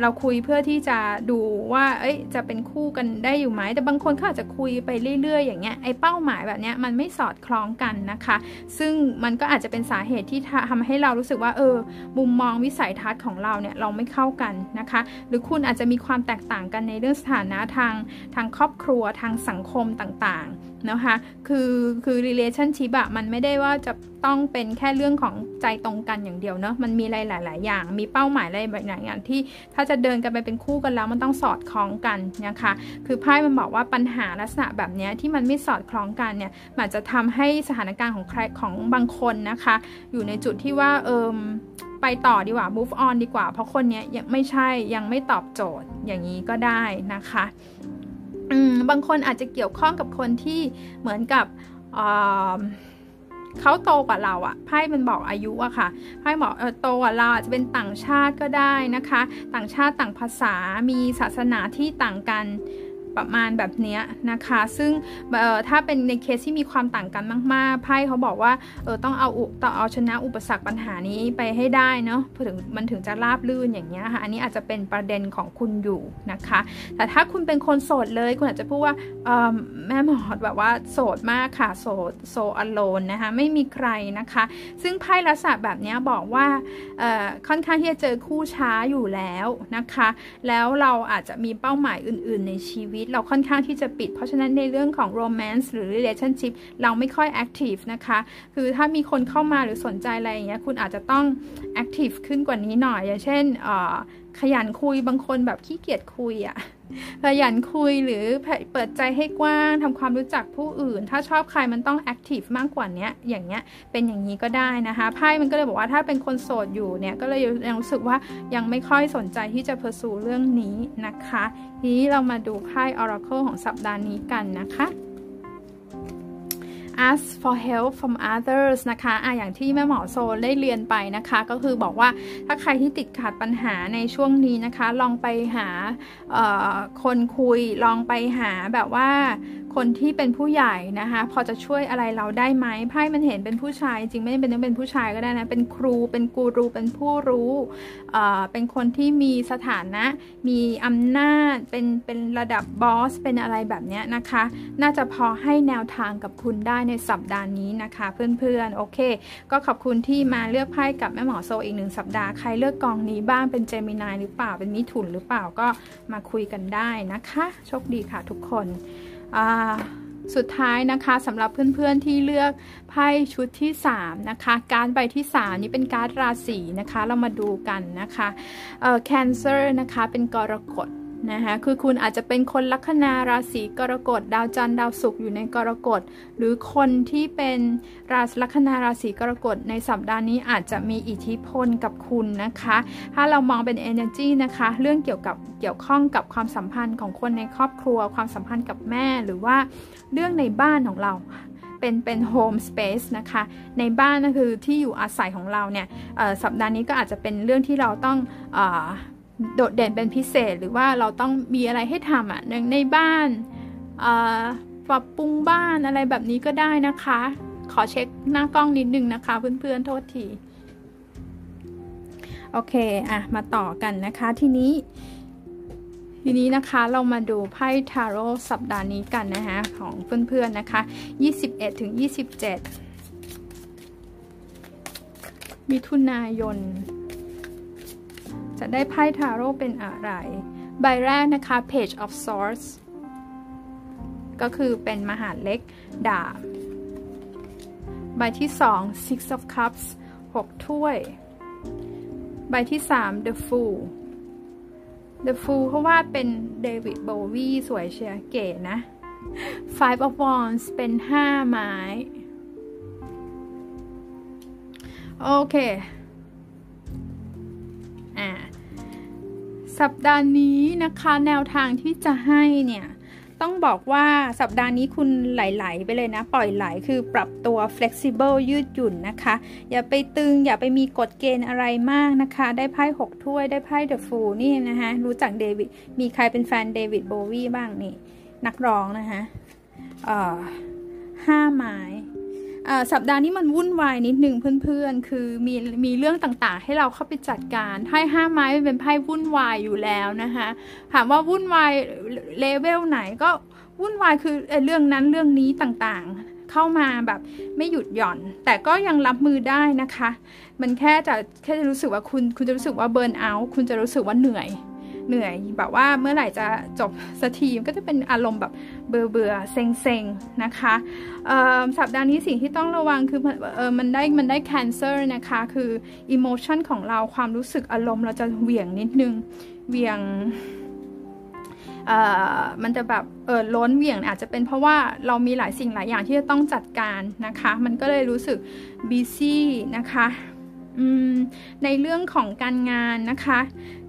เราคุยเพื่อที่จะดูว่า เอ้ย จะเป็นคู่กันได้อยู่ไหม แต่บางคนเขาอาจจะคุยไปเรื่อย ๆ อย่างเงี้ย ไอ้เป้าหมายแบบเนี้ยมันไม่สอดคล้องกันนะคะ ซึ่งมันก็อาจจะเป็นสาเหตุที่ทำให้เรารู้สึกว่า เออ มุมมองวิสัยทัศน์ของเราเนี่ยเราไม่เข้ากันนะคะ หรือคุณอาจจะมีความแตกต่างกันในเรื่องสถานะทางทางครอบครัวทางสังคมต่างๆนะคะคือคือ relationship อะมันไม่ได้ว่าจะต้องเป็นแค่เรื่องของใจตรงกันอย่างเดียวเนาะมันมีอะไรหลาย ๆ อย่าง มีเป้าหมายอะไรแบบอย่างที่ถ้าจะเดินกันไปเป็นคู่กันแล้วมันต้องสอดคล้องกันนะคะคือไพ่มันบอกว่าปัญหาลักษณะแบบนี้ที่มันไม่สอดคล้องกันเนี่ยมันจะทำให้สถานการณ์ของใครของบางคนนะคะ อยู่ในจุดที่ว่าเอิมไปต่อดีกว่า move on ดีกว่า เพราะคนนี้ยังไม่ใช่ยังไม่ตอบโจทย์อย่างนี้ก็ได้นะคะ บางคนอาจจะเกี่ยวข้องกับคนที่เหมือนกับเขาโตกว่าเราอะไพ่มันบอกอายุอะค่ะไพ่บอกเออโตกว่าเราอาจจะเป็นต่างชาติก็ได้นะคะ ต่างชาติต่างภาษามีศาสนาที่ต่างกัน ประมาณแบบนี้นะคะ ซึ่งถ้าเป็นในเคสที่มีความต่างกันมาก ๆ ไพ่เขาบอกว่าเออต้องเอาต้องเอาชนะอุปสรรคปัญหานี้ไปให้ได้เนาะถึงมันถึงจะราบลื่นอย่างเงี้ยค่ะอันนี้อาจจะเป็นประเด็นของคุณอยู่นะคะ แต่ถ้าคุณเป็นคนโสดเลยคุณอาจจะพูดว่าแม่หมอดแบบว่าโสดมากค่ะโสดโซอโลนนะคะไม่มีใครนะคะ ซึ่งไพ่ลักษณะแบบนี้บอกว่าค่อนข้างที่จะเจอคู่ช้าอยู่แล้วนะคะ แล้วเราอาจจะมีเป้าหมายอื่น ๆ ในชีวิตตเราค่อนข้างที่จะปิด เพราะฉะนั้นในเรื่องของ romance หรือ relationship เราไม่ค่อย active นะคะ คือถ้ามีคนเข้ามาหรือสนใจอะไรอย่างเงี้ยคุณอาจจะต้อง active ขึ้นกว่านี้หน่อย อย่างเช่นขยันคุยบางคนแบบขี้เกียจคุยอะ่ะ ขยันคุยหรือเปิดใจให้กว้างทำความรู้จักผู้อื่น ถ้าชอบใครมันต้องแอคทีฟมากกว่านี้อย่างเงี้ยเป็นอย่างนี้ก็ได้นะคะไพ่มันก็เลยบอกว่าถ้าเป็นคนโสดอยู่เนี่ยก็เลยยังรู้สึกว่ายังไม่ค่อยสนใจที่จะเพอร์สูเรื่องนี้นะคะ ทีนี้เรามาดูไพ่ออร์ a c l e ของสัปดาห์นี้กันนะคะ ask for help from others นะคะอะอย่างที่แม่หมอโซนได้เรียนไปนะคะ ก็คือบอกว่าถ้าใครที่ติดขัดปัญหาในช่วงนี้นะคะ ลองไปหาคนคุย ลองไปหาแบบว่า คนที่เป็นผู้ใหญ่นะคะ พอจะช่วยอะไรเราได้ไหมไพ่มันเห็นเป็นผู้ชาย จริงไม่ได้เป็นต้องเป็นผู้ชายก็ได้นะ เป็นครู เป็นกูรู เป็นผู้รู้เป็นคนที่มีสถานะ มีอำนาจ เป็นเป็นระดับบอส เป็นอะไรแบบนี้นะคะ น่าจะพอให้แนวทางกับคุณได้ในสัปดาห์นี้นะคะเพื่อนๆ โอเค ก็ขอบคุณที่มาเลือกไพ่กับแม่หมอโซอีกหนึ่งสัปดาห์ ใครเลือกกองนี้บ้าง เป็นเจมินายหรือเปล่า เป็นมิถุนหรือเปล่า ก็มาคุยกันได้นะคะ โชคดีค่ะทุกคน สุดท้ายนะคะสำหรับเพื่อนๆที่เลือกไพ่ชุดที่ 3 นะคะ การใบที่ 3 นี้เป็นการราศีนะคะ เรามาดูกันนะคะเอ่อ Cancer นะคะเป็นกรกฎ นะคะคือคุณอาจจะเป็นคนลัคนาราศีกรกฎดาวจันทร์ดาวศุกร์อยู่ในกรกฎหรือคนที่เป็นราศีลัคนาราศีกรกฎในสัปดาห์นี้อาจจะมีอิทธิพลกับคุณนะคะ ถ้าเรามองเป็น energy นะคะ เรื่องเกี่ยวกับเกี่ยวข้องกับความสัมพันธ์ของคนในครอบครัว ความสัมพันธ์กับแม่หรือว่าเรื่องในบ้านของเราเป็นเป็นโฮมสเปซนะคะ ในบ้านก็คือที่อยู่อาศัยของเราเนี่ยสัปดาห์นี้ก็อาจจะเป็นเรื่องที่เราต้องอ โดดเด่นเป็นพิเศษหรือว่าเราต้องมีอะไรให้ทำอะในบ้านปรับปรุงบ้านอะไรแบบนี้ก็ได้นะคะ ขอเช็คหน้ากล้องนิดนึงนะคะ เพื่อนๆโทษทีโอเคอะมาต่อกันนะคะทีนี้ ทีนี้นะคะเรามาดูไพ่ทาโร่สัปดาห์นี้กันนะคะของเพื่อนๆนะคะ 21ถึง27มิถุนายน จะได้ไพ่ทาโร่เป็นอะไร ใบแรกนะคะ Page of Swords ก็คือเป็นมหาเล็กดาบ ใบที่สอง Six of Cups 6 ถ้วย ใบที่สาม The Fool The Fool เพราะว่าเป็นเดวิดโบวีสวยเชียเก๋นะ five of wands เป็นห้าไม้ โอเค อ่าสัปดาห์นี้นะคะแนวทางที่จะให้เนี่ยต้องบอกว่าสัปดาห์นี้คุณไหลๆไปเลยนะ ปล่อยไหลคือปรับตัว flexible ยืดหยุ่นนะคะ อย่าไปตึงอย่าไปมีกฎเกณฑ์อะไรมากนะคะ ได้ไพ่หกถ้วยได้ไพ่ The Fool นี่นะคะรู้จักเดวิดมีใครเป็นแฟนเดวิดโบวีบ้างนี่ นักร้องนะคะห้าไม้ สัปดาห์นี้มันวุ่นวายนิดนึงเพื่อนๆ คือมีมีเรื่องต่างๆ ให้เราเข้าไปจัดการไพ่ห้าไม้เป็นไพ่วุ่นวายอยู่แล้วนะคะถามว่าวุ่นวายเลเวลไหนก็วุ่นวายคือเรื่องนั้นเรื่องนี้ต่างๆ เข้ามาแบบไม่หยุดหย่อน แต่ก็ยังรับมือได้นะคะ มันแค่จะแค่จะรู้สึกว่าคุณคุณจะรู้สึกว่าเบิร์นเอาท์คุณจะรู้สึกว่าเหนื่อย เหนื่อยแบบว่าเมื่อไหร่จะจบสักทีก็จะเป็นอารมณ์แบบเบื่อเบื่อเซ็งเซ็งนะคะสัปดาห์นี้สิ่งที่ต้องระวังคือออมันได้มันได้ cancer นะคะคือ emotion ของเราความรู้สึกอารมณ์เราจะเหวี่ยงนิดนึงเหวี่ยงมันจะแบบเออล้นเหวี่ยงอาจจะเป็นเพราะว่าเรามีหลายสิ่งหลายอย่างที่จะต้องจัดการนะคะ มันก็เลยรู้สึก busy นะคะในเรื่องของการงานนะคะ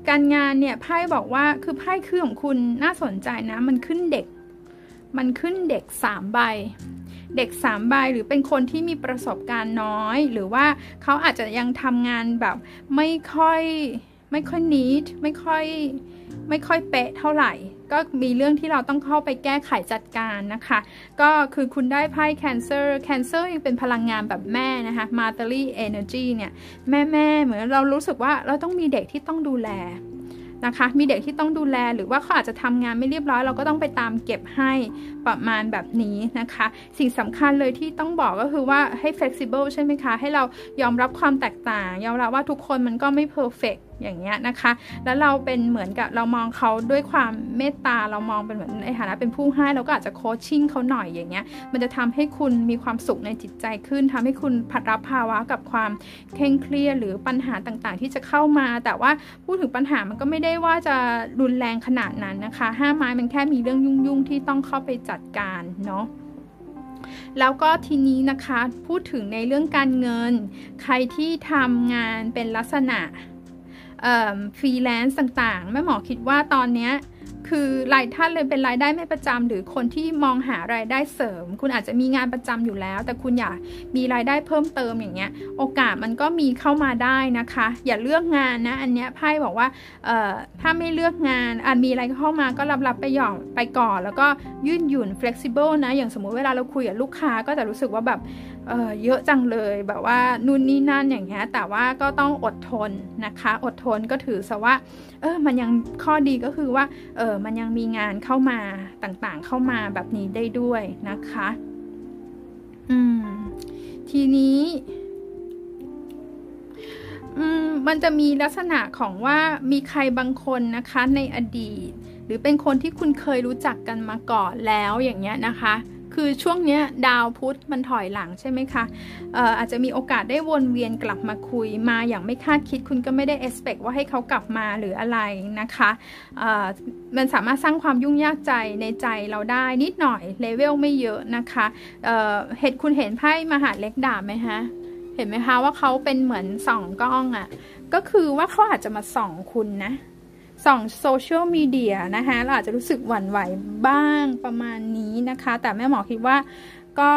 การงานเนี่ยไพ่บอกว่าคือไพ่คือของคุณน่าสนใจนะ มันขึ้นเด็ก มันขึ้นเด็กสามใบ เด็กสามใบหรือเป็นคนที่มีประสบการณ์น้อย หรือว่าเขาอาจจะยังทำงานแบบไม่ค่อย ไม่ค่อยนิดไม่ค่อยไม่ค่อยเป๊ะเท่าไหร่ ก็มีเรื่องที่เราต้องเข้าไปแก้ไขจัดการนะคะ ก็คือคุณได้ไพ่ Cancer Cancer ยังเป็นพลังงานแบบแม่นะคะ Motherly Energy เนี่ย แม่แม่เหมือนเรารู้สึกว่าเราต้องมีเด็กที่ต้องดูแลนะคะ มีเด็กที่ต้องดูแลหรือว่าเขาอาจจะทำงานไม่เรียบร้อย เราก็ต้องไปตามเก็บให้ประมาณแบบนี้นะคะ สิ่งสำคัญเลยที่ต้องบอกก็คือว่าให้ flexible ใช่ไหมคะ ให้เรายอมรับความแตกต่าง ยอมรับว่าทุกคนมันก็ไม่ perfect อย่างเงี้ยนะคะ แล้วเราเป็นเหมือนกับเรามองเขาด้วยความเมตตาเรามองเป็นเหมือนในฐานะเป็นผู้ให้เราก็อาจจะโคชชิ่งเขาหน่อยอย่างเงี้ยมันจะทำให้คุณมีความสุขในจิตใจขึ้นทำให้คุณผัดรับภาวะกับความเคร่งเครียดหรือปัญหาต่างๆ ที่จะเข้ามา แต่ว่าพูดถึงปัญหามันก็ไม่ได้ว่าจะรุนแรงขนาดนั้นนะคะห้าไม้มันแค่มีเรื่องยุ่งๆที่ต้องเข้าไปจัดการเนาะแล้วก็ทีนี้นะคะพูดถึงในเรื่องการเงิน ใครที่ทำงานเป็นลักษณะ ฟรีแลนซ์ต่างๆ แม่หมอคิดว่าตอนนี้คือรายท่านเลยเป็นรายได้ไม่ประจำหรือคนที่มองหารายได้เสริม คุณอาจจะมีงานประจำอยู่แล้ว แต่คุณอยากมีรายได้เพิ่มเติมอย่างเงี้ย โอกาสมันก็มีเข้ามาได้นะคะ อย่าเลือกงานนะ อันเนี้ยไพ่บอกว่าเอ่อถ้าไม่เลือกงานอาจมีอะไรเข้ามาก็รับรับไปหย่อนไปก่อน แล้วก็ยืดหยุ่น flexible นะ อย่างสมมุติเวลาเราคุยกับลูกค้าก็จะรู้สึกว่าแบบ เเยอะจังเลยแบบว่านู่นนี่นั่นอย่างเงี้ยแต่ว่าก็ต้องอดทนนะคะ อดทนก็ถือซะว่าเออมันยังข้อดีก็คือว่าเออมันยังมีงานเข้ามาต่างๆเข้ามาแบบนี้ได้ด้วยนะคะอืมทีนี้มันจะมีลักษณะของว่ามีใครบางคนนะคะในอดีต หรือเป็นคนที่คุณเคยรู้จักกันมาก่อนแล้วอย่างเงี้ยนะคะ คือช่วงนี้ดาวพุธมันถอยหลังใช่ไหมคะอออาจจะมีโอกาสได้วนเวียนกลับมาคุยมาอย่างไม่คาดคิดคุณก็ไม่ได้ expect ว่าให้เขากลับมาหรืออะไรนะคะมันสามารถสร้างความยุ่งยากใจในใจเราได้นิดหน่อยเลเวลไม่เยอะนะคะเเหตุคุณเห็นไพ่มหาเล็กดาบไหมฮะเห็นไหมคะว่าเขาเป็นเหมือนสองกล้องอะ่ะก็คือว่าเขาอาจจะมาส่องคุณนะ ส่องโซเชียลมีเดียนะคะเราอาจจะรู้สึกหวั่นไหวบ้างประมาณนี้นะคะ แต่แม่หมอคิดว่าก็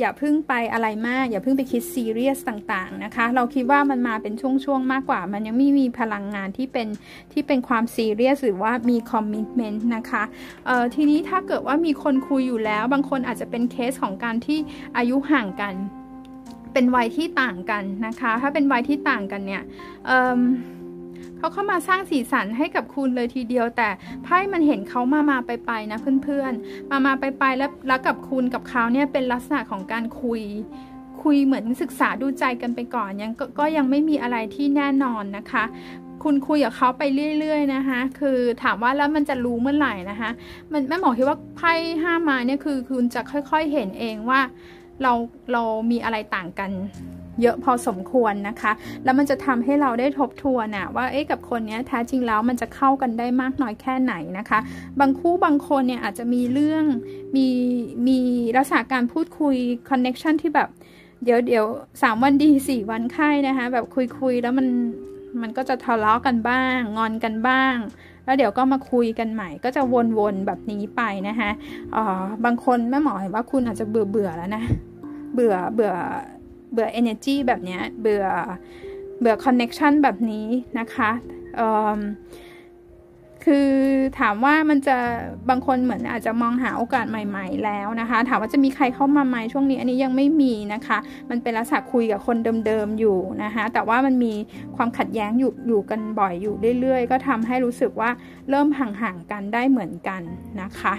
อย่าพิ่งไปอะไรมาก อย่าพิ่งไปคิดซีเรียสต่างๆนะคะ เราคิดว่ามันมาเป็นช่วงๆมากกว่า มันยังไม่มีพลังงานที่เป็นที่เป็นความซีเรียสหรือว่ามีคอมมิชเมนต์นะคะเอ่อทีนี้ถ้าเกิดว่ามีคนคุยอยู่แล้ว บางคนอาจจะเป็นเคสของการที่อายุห่างกัน เป็นวัยที่ต่างกันนะคะ ถ้าเป็นวัยที่ต่างกันเนี่ยเอ่อ เขาเข้ามาสร้างสีสันให้กับคุณเลยทีเดียว แต่ไพ่มันเห็นเขามามาไปไปนะเพื่อนๆ มามาไปไปแล้วแล้วกับคุณกับเขาเนี่ยเป็นลักษณะของการคุย คุยเหมือนศึกษาดูใจกันไปก่อนยังกก็ยังไม่มีอะไรที่แน่นอนนะคะคุณคุยกับเขาไปเรื่อย ๆ นะคะ คือถามว่าแล้วมันจะรู้เมื่อไหร่นะคะ มันแม่หมอคิดว่าไพ่ห้ามาเนี่ยคือคุณจะค่อยๆเห็นเองว่าเราเรามีอะไรต่างกัน เยอะพอสมควรนะคะ แล้วมันจะทำให้เราได้ทบทวนนะว่าเอ๊ะกับคนนี้แท้จริงแล้วมันจะเข้ากันได้มากน้อยแค่ไหนนะคะ บางคู่บางคนเนี่ยอาจจะมีเรื่องมีมีลักษณะการพูดคุยคอนเน็ชันที่แบบเดี๋ยวเดี๋ยวสามวันดีสี่วันไข้นะคะ แบบคุยคุยแล้วมันมันก็จะทะเลาะกันบ้าง งอนกันบ้าง แล้วเดี๋ยวก็มาคุยกันใหม่ ก็จะวนๆแบบนี้ไปนะคะเออบางคนแม่หมอเห็นว่าคุณอาจจะเบื่อเบื่อแล้วนะ เบื่อเบื่อ เบื่อ energy แบบนี้เบื่อเบื่อ connection แบบนี้นะคะคือถามว่ามันจะบางคนเหมือนอาจจะมองหาโอกาสใหม่ ๆ แล้วนะคะ ถามว่าจะมีใครเข้ามาไหมช่วงนี้ อันนี้ยังไม่มีนะคะ มันเป็นลักษณะคุยกับคนเดิมๆอยู่นะคะ แต่ว่ามันมีความขัดแย้งอยู่อยู่กันบ่อยอยู่เรื่อยๆ ก็ทำให้รู้สึกว่าเริ่มห่างๆกันได้เหมือนกันนะคะ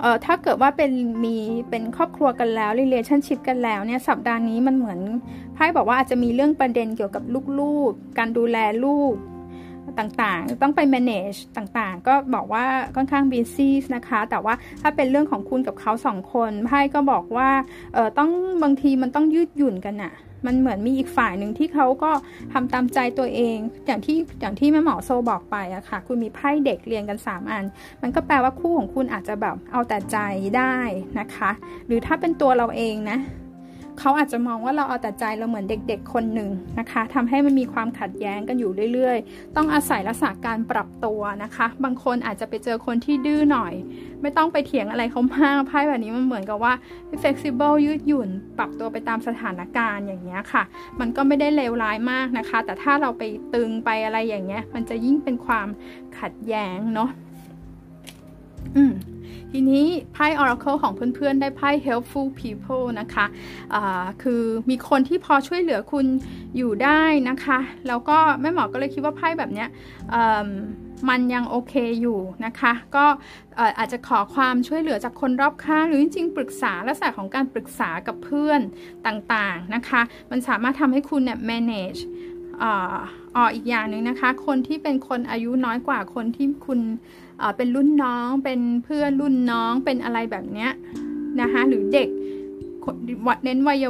เอ่อถ้าเกิดว่าเป็นมีเป็นครอบครัวกันแล้ว relationship กันแล้วเนี่ยสัปดาห์นี้มันเหมือนไพ่บอกว่าอาจจะมีเรื่องประเด็นเกี่ยวกับลูกๆ การดูแลลูกต่างๆ ต้องไป manage ต่างๆ ก็บอกว่าค่อนข้าง busy นะคะ แต่ว่าถ้าเป็นเรื่องของคุณกับเขาสองคนไพ่ก็บอกว่าเออต้องบางทีมันต้องยืดหยุ่นกันอะ มันเหมือนมีอีกฝ่ายหนึ่งที่เขาก็ทำตามใจตัวเอง อย่างที่อย่างที่แม่หมอโซบอกไปอะค่ะ คุณมีไพ่เด็กเรียงกัน 3 อัน มันก็แปลว่าคู่ของคุณอาจจะแบบเอาแต่ใจได้นะคะ หรือถ้าเป็นตัวเราเองนะ เขาอาจจะมองว่าเราเอาแต่ใจเราเหมือนเด็ก ๆ คนหนึ่งนะคะทำให้มันมีความขัดแย้งกันอยู่เรื่อย ๆ ต้องอาศัยลักษณะการปรับตัวนะคะ บางคนอาจจะไปเจอคนที่ดื้อหน่อย ไม่ต้องไปเถียงอะไรเขามากไพ่แบบนี้มันเหมือนกับว่า flexible ยืดหยุ่น ปรับตัวไปตามสถานการณ์อย่างเงี้ยค่ะ มันก็ไม่ได้เลวร้ายมากนะคะ แต่ถ้าเราไปตึงไปอะไรอย่างเงี้ย มันจะยิ่งเป็นความขัดแย้งเนาะอืม ทีนี้ไพ่ Oracle ของเพื่อนๆ ได้ไพ่ helpful people นะคะะคือมีคนที่พอช่วยเหลือคุณอยู่ได้นะคะ แล้วก็แม่หมอก็เลยคิดว่าไพ่แบบเนี้ยมันยังโอเคอยู่นะคะ ก็อาจจะขอความช่วยเหลือจากคนรอบข้างหรือจริงๆ ปรึกษาลักษณะของการปรึกษากับเพื่อนต่างๆนะคะ มันสามารถทำให้คุณเนี่ย manage อ่ออีกอย่างหนึ่งนะคะ คนที่เป็นคนอายุน้อยกว่าคนที่คุณ เป็นรุ่นน้อง เป็นเพื่อนรุ่นน้องเป็นอะไรแบบเนี้ยนะคะหรือเด็กเน้นวัย